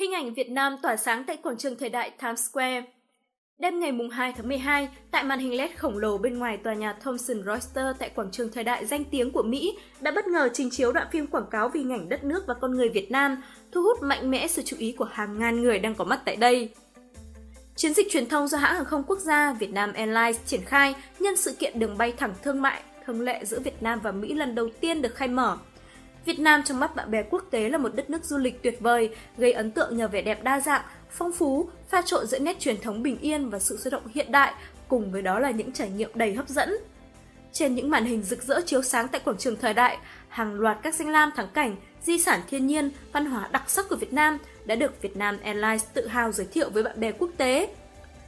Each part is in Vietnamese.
Hình ảnh Việt Nam tỏa sáng tại quảng trường thời đại Times Square. Đêm ngày 2 tháng 12, tại màn hình LED khổng lồ bên ngoài tòa nhà Thomson Reuters tại quảng trường thời đại danh tiếng của Mỹ đã bất ngờ trình chiếu đoạn phim quảng cáo vì ngành đất nước và con người Việt Nam, thu hút mạnh mẽ sự chú ý của hàng ngàn người đang có mặt tại đây. Chiến dịch truyền thông do hãng hàng không quốc gia Việt Nam Airlines triển khai nhân sự kiện đường bay thẳng thương mại thông lệ giữa Việt Nam và Mỹ lần đầu tiên được khai mở Việt Nam trong mắt bạn bè quốc tế là một đất nước du lịch tuyệt vời, gây ấn tượng nhờ vẻ đẹp đa dạng, phong phú, pha trộn giữa nét truyền thống bình yên và sự sôi động hiện đại, cùng với đó là những trải nghiệm đầy hấp dẫn. Trên những màn hình rực rỡ chiếu sáng tại quảng trường thời đại, hàng loạt các danh lam thắng cảnh, di sản thiên nhiên, văn hóa đặc sắc của Việt Nam đã được Việt Nam Airlines tự hào giới thiệu với bạn bè quốc tế.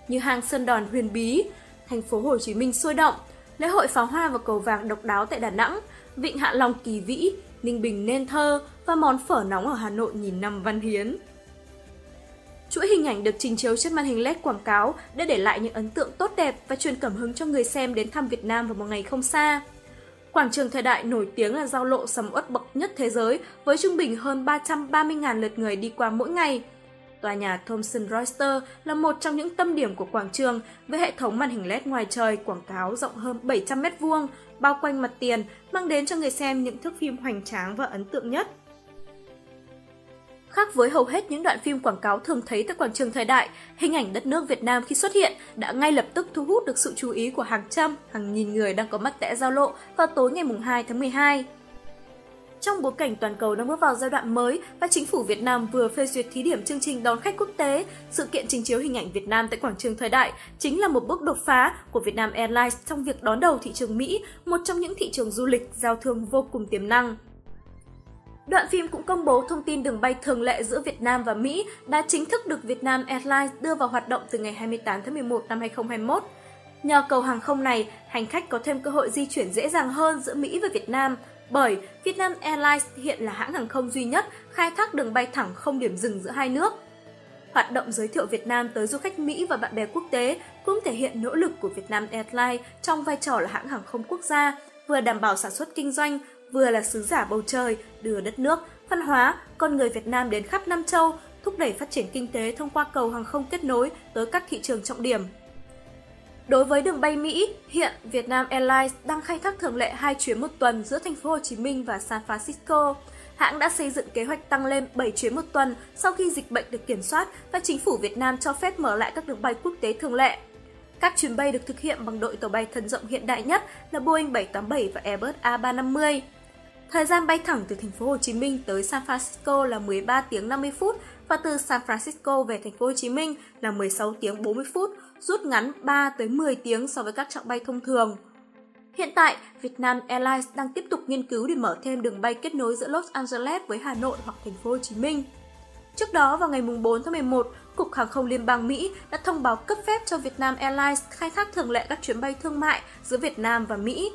Như hang Sơn Đòn huyền bí, thành phố Hồ Chí Minh sôi động, lễ hội pháo hoa và cầu vàng độc đáo tại Đà Nẵng, vịnh Hạ Long kỳ vĩ, Ninh Bình nên thơ và món phở nóng ở Hà Nội nhìn năm văn hiến. Chuỗi hình ảnh được trình chiếu trên màn hình LED quảng cáo đã để lại những ấn tượng tốt đẹp và truyền cảm hứng cho người xem đến thăm Việt Nam vào một ngày không xa. Quảng trường thời đại nổi tiếng là giao lộ sầm uất bậc nhất thế giới với trung bình hơn 330.000 lượt người đi qua mỗi ngày. Tòa nhà Thomson Reuters là một trong những tâm điểm của quảng trường với hệ thống màn hình LED ngoài trời quảng cáo rộng hơn 700 mét vuông bao quanh mặt tiền, mang đến cho người xem những thước phim hoành tráng và ấn tượng nhất. Khác với hầu hết những đoạn phim quảng cáo thường thấy tại quảng trường thời đại, hình ảnh đất nước Việt Nam khi xuất hiện đã ngay lập tức thu hút được sự chú ý của hàng trăm, hàng nghìn người đang có mặt tại giao lộ vào tối ngày 2 tháng 12. Trong bối cảnh toàn cầu đang bước vào giai đoạn mới và chính phủ Việt Nam vừa phê duyệt thí điểm chương trình đón khách quốc tế, sự kiện trình chiếu hình ảnh Việt Nam tại quảng trường thời đại chính là một bước đột phá của Vietnam Airlines trong việc đón đầu thị trường Mỹ, một trong những thị trường du lịch giao thương vô cùng tiềm năng. Đoạn phim cũng công bố thông tin đường bay thường lệ giữa Việt Nam và Mỹ đã chính thức được Vietnam Airlines đưa vào hoạt động từ ngày 28 tháng 11 năm 2021. Nhờ cầu hàng không này, hành khách có thêm cơ hội di chuyển dễ dàng hơn giữa Mỹ và Việt Nam, bởi Vietnam Airlines hiện là hãng hàng không duy nhất khai thác đường bay thẳng không điểm dừng giữa hai nước. Hoạt động giới thiệu Việt Nam tới du khách Mỹ và bạn bè quốc tế cũng thể hiện nỗ lực của Vietnam Airlines trong vai trò là hãng hàng không quốc gia, vừa đảm bảo sản xuất kinh doanh, vừa là sứ giả bầu trời, đưa đất nước, văn hóa, con người Việt Nam đến khắp Nam châu, thúc đẩy phát triển kinh tế thông qua cầu hàng không kết nối tới các thị trường trọng điểm. Đối với đường bay Mỹ, hiện Vietnam Airlines đang khai thác thường lệ hai chuyến một tuần giữa thành phố Hồ Chí Minh và San Francisco. Hãng đã xây dựng kế hoạch tăng lên 7 chuyến một tuần sau khi dịch bệnh được kiểm soát và chính phủ Việt Nam cho phép mở lại các đường bay quốc tế thường lệ. Các chuyến bay được thực hiện bằng đội tàu bay thân rộng hiện đại nhất là Boeing 787 và Airbus A350. Thời gian bay thẳng từ thành phố Hồ Chí Minh tới San Francisco là 13 tiếng 50 phút và từ San Francisco về thành phố Hồ Chí Minh là 16 tiếng 40 phút, rút ngắn 3 tới 10 tiếng so với các trạng bay thông thường. Hiện tại, Vietnam Airlines đang tiếp tục nghiên cứu để mở thêm đường bay kết nối giữa Los Angeles với Hà Nội hoặc thành phố Hồ Chí Minh. Trước đó vào ngày 4 tháng 11, Cục Hàng không Liên bang Mỹ đã thông báo cấp phép cho Vietnam Airlines khai thác thường lệ các chuyến bay thương mại giữa Việt Nam và Mỹ.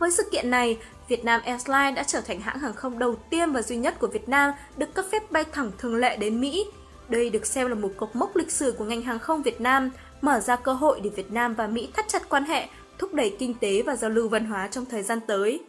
Với sự kiện này, Vietnam Airlines đã trở thành hãng hàng không đầu tiên và duy nhất của Việt Nam được cấp phép bay thẳng thường lệ đến Mỹ. Đây được xem là một cột mốc lịch sử của ngành hàng không Việt Nam, mở ra cơ hội để Việt Nam và Mỹ thắt chặt quan hệ, thúc đẩy kinh tế và giao lưu văn hóa trong thời gian tới.